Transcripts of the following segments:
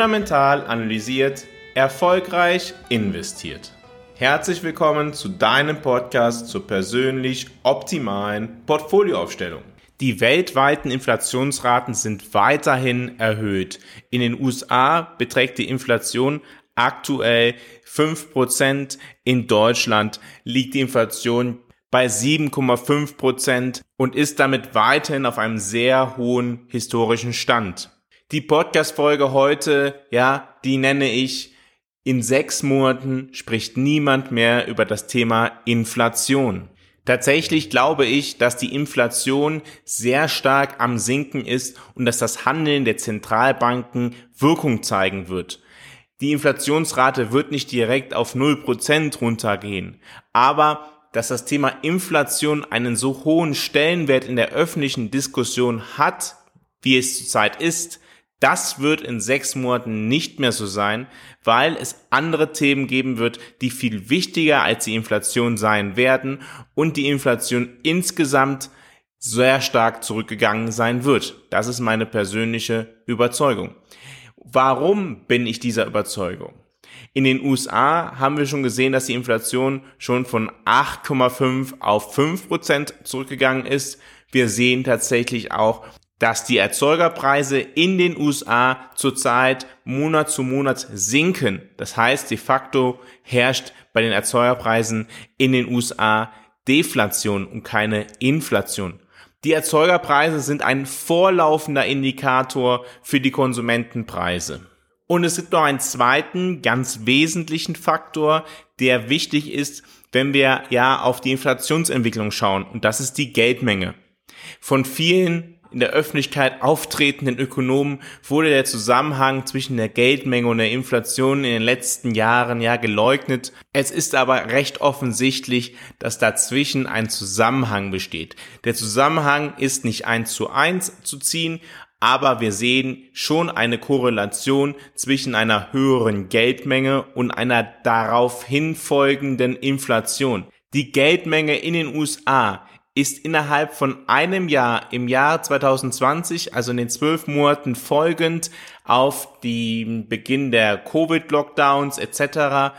fundamental analysiert, erfolgreich investiert. Herzlich willkommen zu deinem Podcast zur persönlich optimalen Portfolioaufstellung. Die weltweiten Inflationsraten sind weiterhin erhöht. In den USA beträgt die Inflation aktuell 5%. In Deutschland liegt die Inflation bei 7,5% und ist damit weiterhin auf einem sehr hohen historischen Stand. Die Podcast-Folge heute, ja, die nenne ich in sechs Monaten spricht niemand mehr über das Thema Inflation. Tatsächlich glaube ich, dass die Inflation sehr stark am Sinken ist und dass das Handeln der Zentralbanken Wirkung zeigen wird. Die Inflationsrate wird nicht direkt auf 0% runtergehen, aber dass das Thema Inflation einen so hohen Stellenwert in der öffentlichen Diskussion hat, wie es zurzeit ist, das wird in sechs Monaten nicht mehr so sein, weil es andere Themen geben wird, die viel wichtiger als die Inflation sein werden und die Inflation insgesamt sehr stark zurückgegangen sein wird. Das ist meine persönliche Überzeugung. Warum bin ich dieser Überzeugung? In den USA haben wir schon gesehen, dass die Inflation schon von 8,5 auf 5 Prozent zurückgegangen ist. Wir sehen tatsächlich auch, dass die Erzeugerpreise in den USA zurzeit Monat zu Monat sinken. Das heißt, de facto herrscht bei den Erzeugerpreisen in den USA Deflation und keine Inflation. Die Erzeugerpreise sind ein vorlaufender Indikator für die Konsumentenpreise. Und es gibt noch einen zweiten, ganz wesentlichen Faktor, der wichtig ist, wenn wir ja auf die Inflationsentwicklung schauen. Und das ist die Geldmenge. Von vielen in der Öffentlichkeit auftretenden Ökonomen wurde der Zusammenhang zwischen der Geldmenge und der Inflation in den letzten Jahren ja geleugnet. Es ist aber recht offensichtlich, dass dazwischen ein Zusammenhang besteht. Der Zusammenhang ist nicht eins zu eins zu ziehen, aber wir sehen schon eine Korrelation zwischen einer höheren Geldmenge und einer darauf hinfolgenden Inflation. Die Geldmenge in den USA ist innerhalb von einem Jahr im Jahr 2020, also in den zwölf Monaten folgend auf den Beginn der Covid-Lockdowns etc.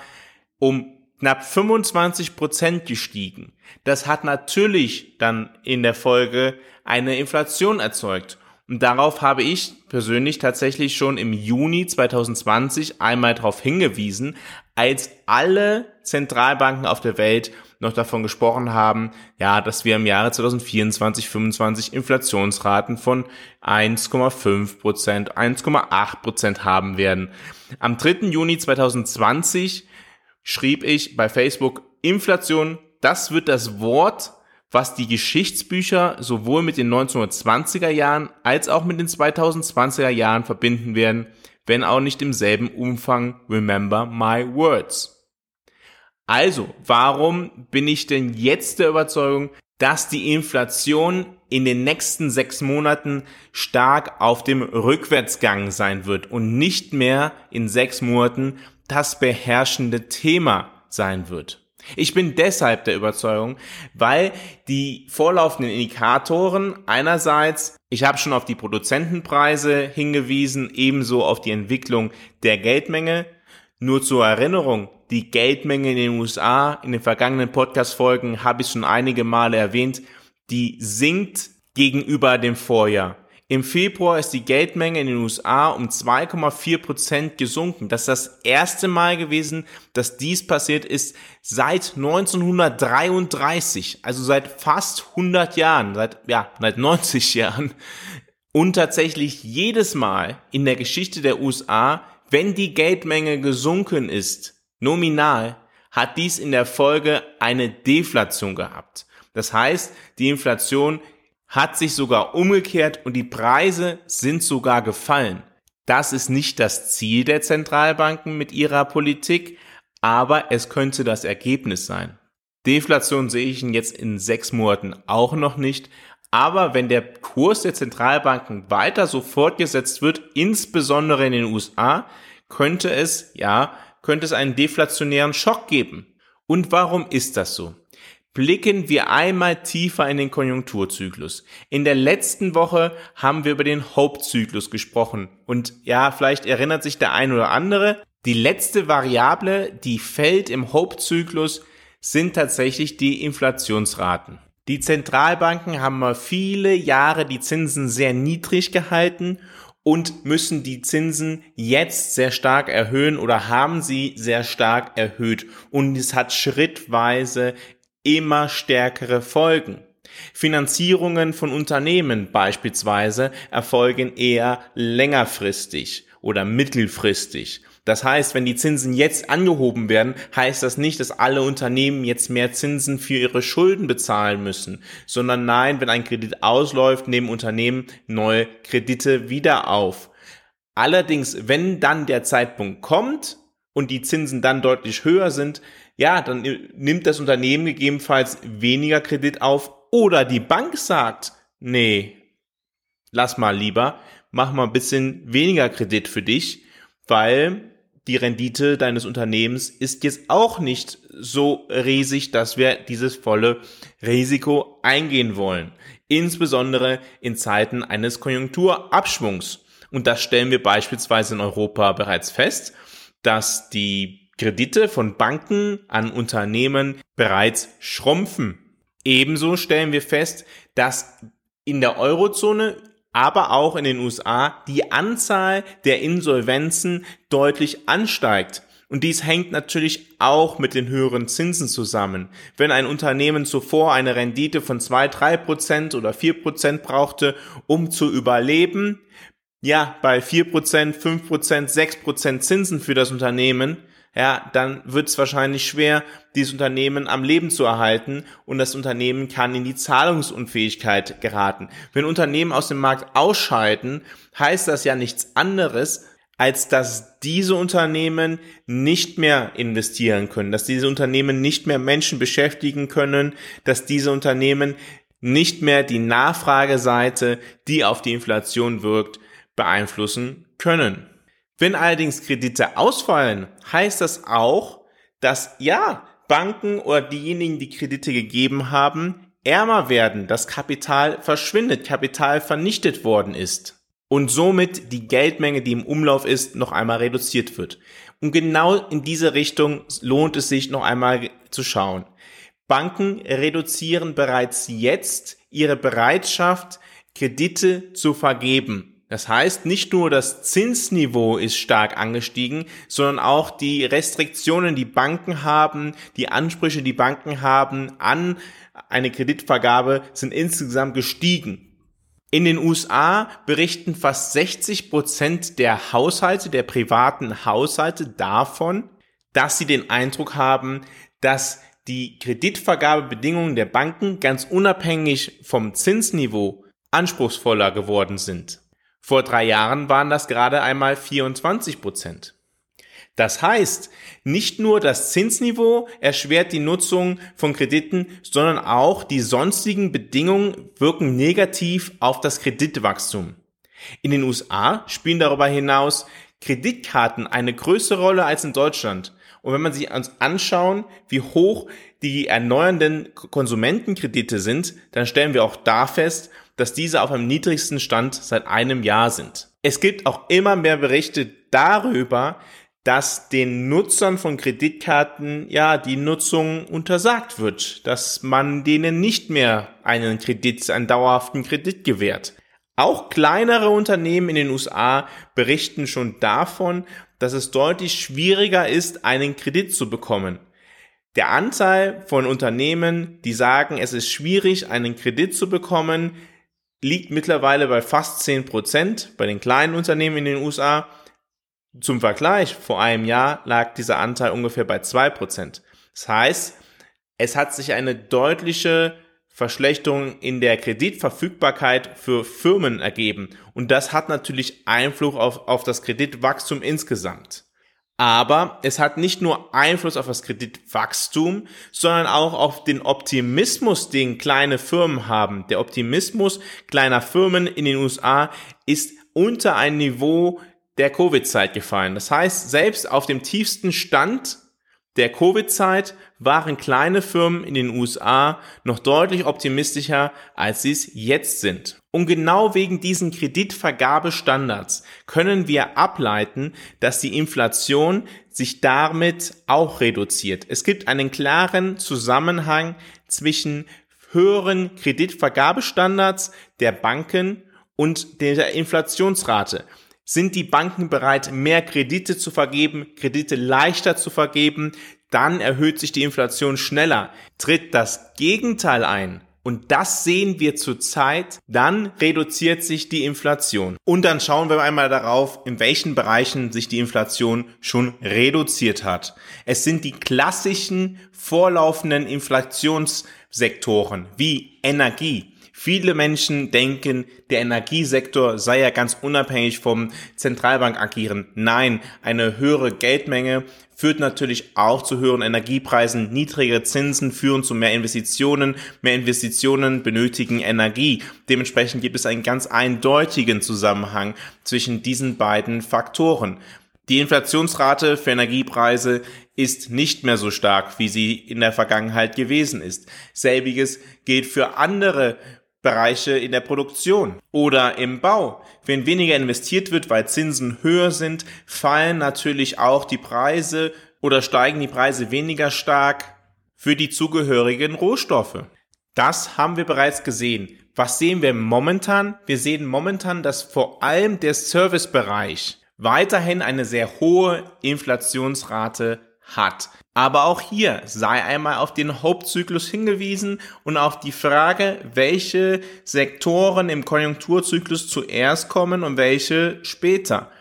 um knapp 25 Prozent gestiegen. Das hat natürlich dann in der Folge eine Inflation erzeugt. Und darauf habe ich persönlich tatsächlich schon im Juni 2020 einmal darauf hingewiesen, als alle Zentralbanken auf der Welt noch davon gesprochen haben, ja, dass wir im Jahre 2024, 25 Inflationsraten von 1,5 Prozent, 1,8 Prozent haben werden. Am 3. Juni 2020 schrieb ich bei Facebook Inflation, das wird das Wort, was die Geschichtsbücher sowohl mit den 1920er Jahren als auch mit den 2020er Jahren verbinden werden, wenn auch nicht im selben Umfang Remember My Words. Also, warum bin ich denn jetzt der Überzeugung, dass die Inflation in den nächsten sechs Monaten stark auf dem Rückwärtsgang sein wird und nicht mehr in sechs Monaten das beherrschende Thema sein wird. Ich bin deshalb der Überzeugung, weil die vorlaufenden Indikatoren einerseits, ich habe schon auf die Produzentenpreise hingewiesen, ebenso auf die Entwicklung der Geldmenge. Nur zur Erinnerung, die Geldmenge in den USA, in den vergangenen Podcast-Folgen habe ich schon einige Male erwähnt, die sinkt gegenüber dem Vorjahr. Im Februar ist die Geldmenge in den USA um 2,4 Prozent gesunken. Das ist das erste Mal gewesen, dass dies passiert ist seit 1933, also seit fast 100 Jahren, seit, ja, seit 90 Jahren. Und tatsächlich jedes Mal in der Geschichte der USA, wenn die Geldmenge gesunken ist, Nominal hat dies in der Folge eine Deflation gehabt. Das heißt, die Inflation hat sich sogar umgekehrt und die Preise sind sogar gefallen. Das ist nicht das Ziel der Zentralbanken mit ihrer Politik, aber es könnte das Ergebnis sein. Deflation sehe ich jetzt in sechs Monaten auch noch nicht, aber wenn der Kurs der Zentralbanken weiter so fortgesetzt wird, insbesondere in den USA, könnte es, ja, könnte es einen deflationären Schock geben. Und warum ist das so? Blicken wir einmal tiefer in den Konjunkturzyklus. In der letzten Woche haben wir über den Hope-Zyklus gesprochen. Und ja, vielleicht erinnert sich der ein oder andere, die letzte Variable, die fällt im Hope-Zyklus, sind tatsächlich die Inflationsraten. Die Zentralbanken haben mal viele Jahre die Zinsen sehr niedrig gehalten und müssen die Zinsen jetzt sehr stark erhöhen oder haben sie sehr stark erhöht. Und es hat schrittweise immer stärkere Folgen. Finanzierungen von Unternehmen beispielsweise erfolgen eher längerfristig oder mittelfristig. Das heißt, wenn die Zinsen jetzt angehoben werden, heißt das nicht, dass alle Unternehmen jetzt mehr Zinsen für ihre Schulden bezahlen müssen, sondern nein, wenn ein Kredit ausläuft, nehmen Unternehmen neue Kredite wieder auf. Allerdings, wenn dann der Zeitpunkt kommt und die Zinsen dann deutlich höher sind, ja, dann nimmt das Unternehmen gegebenenfalls weniger Kredit auf oder die Bank sagt, nee, lass mal lieber, mach mal ein bisschen weniger Kredit für dich, weil die Rendite deines Unternehmens ist jetzt auch nicht so riesig, dass wir dieses volle Risiko eingehen wollen. Insbesondere in Zeiten eines Konjunkturabschwungs. Und das stellen wir beispielsweise in Europa bereits fest, dass die Kredite von Banken an Unternehmen bereits schrumpfen. Ebenso stellen wir fest, dass in der Eurozone aber auch in den USA die Anzahl der Insolvenzen deutlich ansteigt. Und dies hängt natürlich auch mit den höheren Zinsen zusammen. Wenn ein Unternehmen zuvor eine Rendite von zwei, drei Prozent oder vier Prozent brauchte, um zu überleben, ja, bei vier Prozent, fünf Prozent, sechs Prozent Zinsen für das Unternehmen, ja, dann wird es wahrscheinlich schwer, dieses Unternehmen am Leben zu erhalten und das Unternehmen kann in die Zahlungsunfähigkeit geraten. Wenn Unternehmen aus dem Markt ausscheiden, heißt das ja nichts anderes, als dass diese Unternehmen nicht mehr investieren können, dass diese Unternehmen nicht mehr Menschen beschäftigen können, dass diese Unternehmen nicht mehr die Nachfrageseite, die auf die Inflation wirkt, beeinflussen können. Wenn allerdings Kredite ausfallen, heißt das auch, dass ja, Banken oder diejenigen, die Kredite gegeben haben, ärmer werden, das Kapital verschwindet, Kapital vernichtet worden ist und somit die Geldmenge, die im Umlauf ist, noch einmal reduziert wird. Und genau in diese Richtung lohnt es sich noch einmal zu schauen. Banken reduzieren bereits jetzt ihre Bereitschaft, Kredite zu vergeben. Das heißt, nicht nur das Zinsniveau ist stark angestiegen, sondern auch die Restriktionen, die Banken haben, die Ansprüche, die Banken haben an eine Kreditvergabe sind insgesamt gestiegen. In den USA berichten fast 60 Prozent der Haushalte, der privaten Haushalte davon, dass sie den Eindruck haben, dass die Kreditvergabebedingungen der Banken ganz unabhängig vom Zinsniveau anspruchsvoller geworden sind. Vor drei Jahren waren das gerade einmal 24 Prozent. Das heißt, nicht nur das Zinsniveau erschwert die Nutzung von Krediten, sondern auch die sonstigen Bedingungen wirken negativ auf das Kreditwachstum. In den USA spielen darüber hinaus Kreditkarten eine größere Rolle als in Deutschland. Und wenn man sich anschauen, wie hoch die erneuernden Konsumentenkredite sind, dann stellen wir auch da fest, dass diese auf einem niedrigsten Stand seit einem Jahr sind. Es gibt auch immer mehr Berichte darüber, dass den Nutzern von Kreditkarten ja die Nutzung untersagt wird, dass man denen nicht mehr einen Kredit, einen dauerhaften Kredit gewährt. Auch kleinere Unternehmen in den USA berichten schon davon, dass es deutlich schwieriger ist, einen Kredit zu bekommen. Der Anteil von Unternehmen, die sagen, es ist schwierig, einen Kredit zu bekommen, liegt mittlerweile bei fast 10 Prozent bei den kleinen Unternehmen in den USA. Zum Vergleich, vor einem Jahr lag dieser Anteil ungefähr bei 2 Prozent. Das heißt, es hat sich eine deutliche Verschlechterung in der Kreditverfügbarkeit für Firmen ergeben. Und das hat natürlich Einfluss auf, auf das Kreditwachstum insgesamt. Aber es hat nicht nur Einfluss auf das Kreditwachstum, sondern auch auf den Optimismus, den kleine Firmen haben. Der Optimismus kleiner Firmen in den USA ist unter ein Niveau der Covid-Zeit gefallen. Das heißt, selbst auf dem tiefsten Stand der Covid-Zeit waren kleine Firmen in den USA noch deutlich optimistischer, als sie es jetzt sind. Und genau wegen diesen Kreditvergabestandards können wir ableiten, dass die Inflation sich damit auch reduziert. Es gibt einen klaren Zusammenhang zwischen höheren Kreditvergabestandards der Banken und der Inflationsrate. Sind die Banken bereit, mehr Kredite zu vergeben, Kredite leichter zu vergeben, dann erhöht sich die Inflation schneller. Tritt das Gegenteil ein, und das sehen wir zurzeit, dann reduziert sich die Inflation. Und dann schauen wir einmal darauf, in welchen Bereichen sich die Inflation schon reduziert hat. Es sind die klassischen vorlaufenden Inflationssektoren wie Energie, Viele Menschen denken, der Energiesektor sei ja ganz unabhängig vom Zentralbankagieren. Nein, eine höhere Geldmenge führt natürlich auch zu höheren Energiepreisen. Niedrigere Zinsen führen zu mehr Investitionen. Mehr Investitionen benötigen Energie. Dementsprechend gibt es einen ganz eindeutigen Zusammenhang zwischen diesen beiden Faktoren. Die Inflationsrate für Energiepreise ist nicht mehr so stark, wie sie in der Vergangenheit gewesen ist. Selbiges gilt für andere Bereiche in der Produktion oder im Bau. Wenn weniger investiert wird, weil Zinsen höher sind, fallen natürlich auch die Preise oder steigen die Preise weniger stark für die zugehörigen Rohstoffe. Das haben wir bereits gesehen. Was sehen wir momentan? Wir sehen momentan, dass vor allem der Servicebereich weiterhin eine sehr hohe Inflationsrate hat. Aber auch hier sei einmal auf den Hauptzyklus hingewiesen und auf die Frage, welche Sektoren im Konjunkturzyklus zuerst kommen und welche später.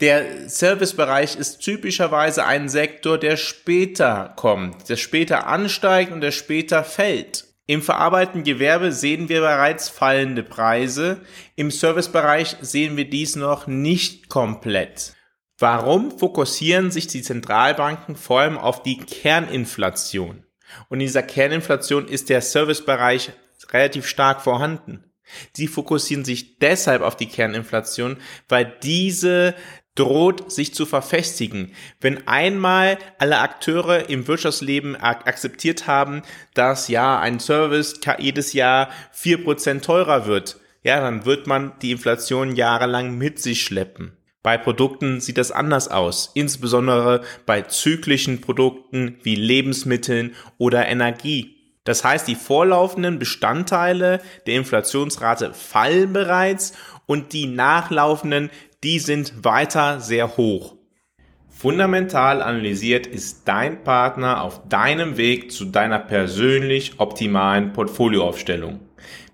Der Servicebereich ist typischerweise ein Sektor, der später kommt, der später ansteigt und der später fällt. Im verarbeitenden Gewerbe sehen wir bereits fallende Preise. Im Servicebereich sehen wir dies noch nicht komplett. Warum fokussieren sich die Zentralbanken vor allem auf die Kerninflation? Und in dieser Kerninflation ist der Servicebereich relativ stark vorhanden. Sie fokussieren sich deshalb auf die Kerninflation, weil diese droht sich zu verfestigen. Wenn einmal alle Akteure im Wirtschaftsleben akzeptiert haben, dass ja ein Service jedes Jahr vier Prozent teurer wird, ja, dann wird man die Inflation jahrelang mit sich schleppen. Bei Produkten sieht das anders aus, insbesondere bei zyklischen Produkten wie Lebensmitteln oder Energie. Das heißt, die vorlaufenden Bestandteile der Inflationsrate fallen bereits und die nachlaufenden, die sind weiter sehr hoch. Fundamental analysiert ist dein Partner auf deinem Weg zu deiner persönlich optimalen Portfolioaufstellung.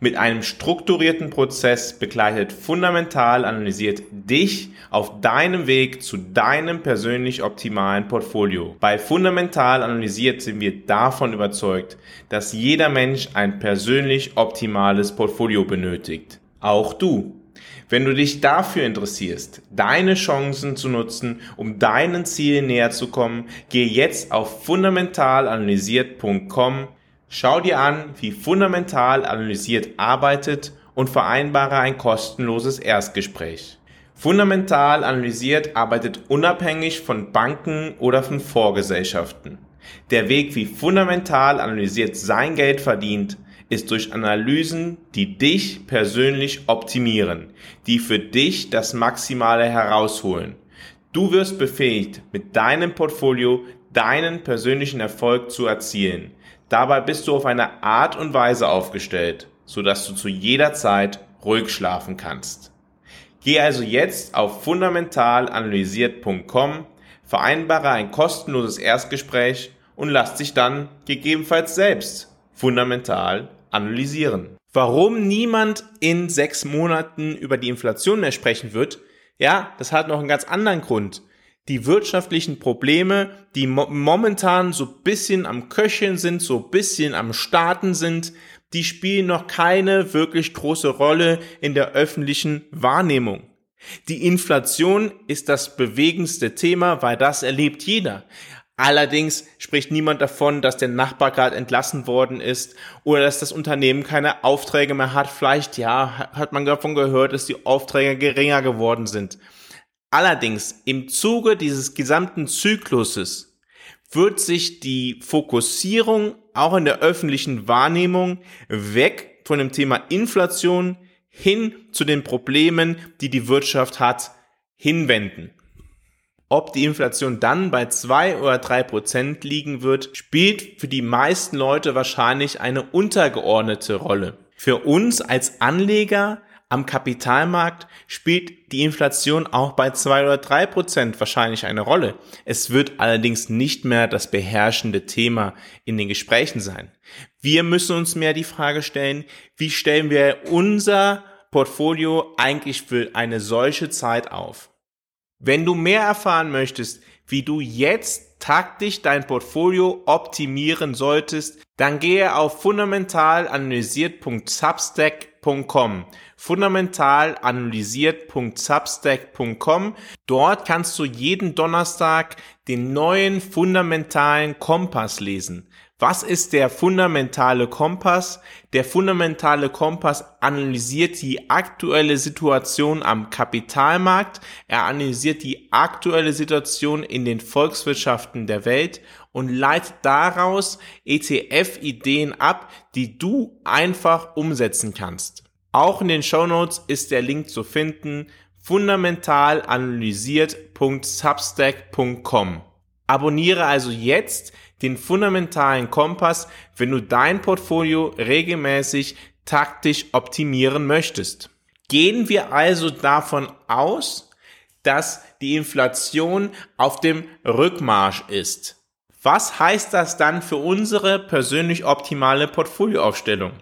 Mit einem strukturierten Prozess begleitet Fundamental analysiert dich auf deinem Weg zu deinem persönlich optimalen Portfolio. Bei Fundamental analysiert sind wir davon überzeugt, dass jeder Mensch ein persönlich optimales Portfolio benötigt. Auch du. Wenn du dich dafür interessierst, deine Chancen zu nutzen, um deinen Zielen näher zu kommen, geh jetzt auf fundamentalanalysiert.com Schau dir an, wie fundamental analysiert arbeitet und vereinbare ein kostenloses Erstgespräch. Fundamental analysiert arbeitet unabhängig von Banken oder von Vorgesellschaften. Der Weg, wie fundamental analysiert sein Geld verdient, ist durch Analysen, die dich persönlich optimieren, die für dich das Maximale herausholen. Du wirst befähigt, mit deinem Portfolio deinen persönlichen Erfolg zu erzielen. Dabei bist du auf eine Art und Weise aufgestellt, sodass du zu jeder Zeit ruhig schlafen kannst. Geh also jetzt auf fundamentalanalysiert.com, vereinbare ein kostenloses Erstgespräch und lass dich dann gegebenenfalls selbst fundamental analysieren. Warum niemand in sechs Monaten über die Inflation mehr sprechen wird, ja, das hat noch einen ganz anderen Grund die wirtschaftlichen Probleme, die mo momentan so bisschen am Köcheln sind, so bisschen am Starten sind, die spielen noch keine wirklich große Rolle in der öffentlichen Wahrnehmung. Die Inflation ist das bewegendste Thema, weil das erlebt jeder. Allerdings spricht niemand davon, dass der Nachbar gerade entlassen worden ist oder dass das Unternehmen keine Aufträge mehr hat. Vielleicht ja, hat man davon gehört, dass die Aufträge geringer geworden sind. Allerdings im Zuge dieses gesamten Zykluses wird sich die Fokussierung auch in der öffentlichen Wahrnehmung weg von dem Thema Inflation hin zu den Problemen, die die Wirtschaft hat, hinwenden. Ob die Inflation dann bei zwei oder drei Prozent liegen wird, spielt für die meisten Leute wahrscheinlich eine untergeordnete Rolle. Für uns als Anleger am Kapitalmarkt spielt die Inflation auch bei zwei oder drei Prozent wahrscheinlich eine Rolle. Es wird allerdings nicht mehr das beherrschende Thema in den Gesprächen sein. Wir müssen uns mehr die Frage stellen, wie stellen wir unser Portfolio eigentlich für eine solche Zeit auf? Wenn du mehr erfahren möchtest, wie du jetzt taktisch dein Portfolio optimieren solltest, dann gehe auf fundamentalanalysiert.substack.com fundamental analysiert.substack.com. Dort kannst du jeden Donnerstag den neuen fundamentalen Kompass lesen. Was ist der fundamentale Kompass? Der fundamentale Kompass analysiert die aktuelle Situation am Kapitalmarkt, er analysiert die aktuelle Situation in den Volkswirtschaften der Welt und leitet daraus ETF-Ideen ab, die du einfach umsetzen kannst. Auch in den Show Notes ist der Link zu finden fundamental analysiert.substack.com. Abonniere also jetzt den fundamentalen Kompass, wenn du dein Portfolio regelmäßig taktisch optimieren möchtest. Gehen wir also davon aus, dass die Inflation auf dem Rückmarsch ist. Was heißt das dann für unsere persönlich optimale Portfolioaufstellung?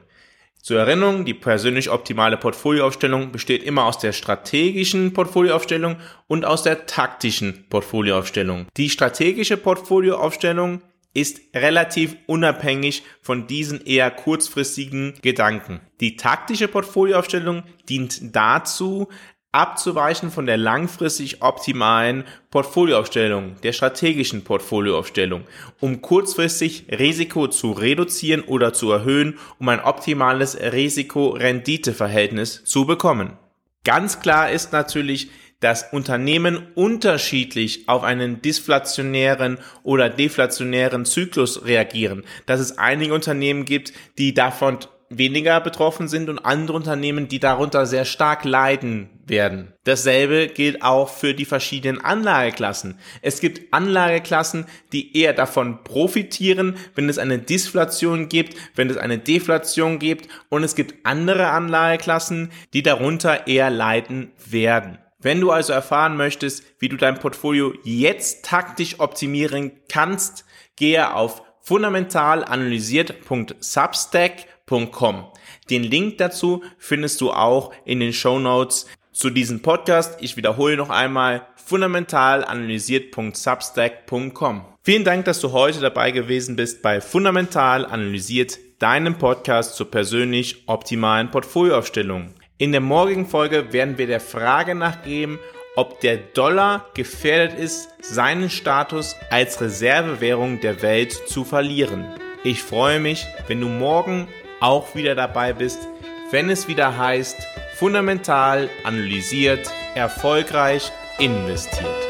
Zur Erinnerung, die persönlich optimale Portfolioaufstellung besteht immer aus der strategischen Portfolioaufstellung und aus der taktischen Portfolioaufstellung. Die strategische Portfolioaufstellung ist relativ unabhängig von diesen eher kurzfristigen Gedanken. Die taktische Portfolioaufstellung dient dazu, abzuweichen von der langfristig optimalen Portfolioaufstellung, der strategischen Portfolioaufstellung, um kurzfristig Risiko zu reduzieren oder zu erhöhen, um ein optimales Risiko-Rendite-Verhältnis zu bekommen. Ganz klar ist natürlich, dass Unternehmen unterschiedlich auf einen disflationären oder deflationären Zyklus reagieren, dass es einige Unternehmen gibt, die davon weniger betroffen sind und andere Unternehmen, die darunter sehr stark leiden werden. Dasselbe gilt auch für die verschiedenen Anlageklassen. Es gibt Anlageklassen, die eher davon profitieren, wenn es eine Disflation gibt, wenn es eine Deflation gibt und es gibt andere Anlageklassen, die darunter eher leiden werden. Wenn du also erfahren möchtest, wie du dein Portfolio jetzt taktisch optimieren kannst, gehe auf fundamentalanalysiert.substack.com www.podcast.com. Den Link dazu findest du auch in den Show Notes zu diesem Podcast. Ich wiederhole noch einmal fundamental analysiert.substack.com. Vielen Dank, dass du heute dabei gewesen bist bei Fundamental Analysiert, deinem Podcast zur persönlich optimalen Portfolioaufstellung. In der morgigen Folge werden wir der Frage nachgehen, ob der Dollar gefährdet ist, seinen Status als Reservewährung der Welt zu verlieren. Ich freue mich, wenn du morgen auch wieder dabei bist, wenn es wieder heißt, fundamental analysiert, erfolgreich investiert.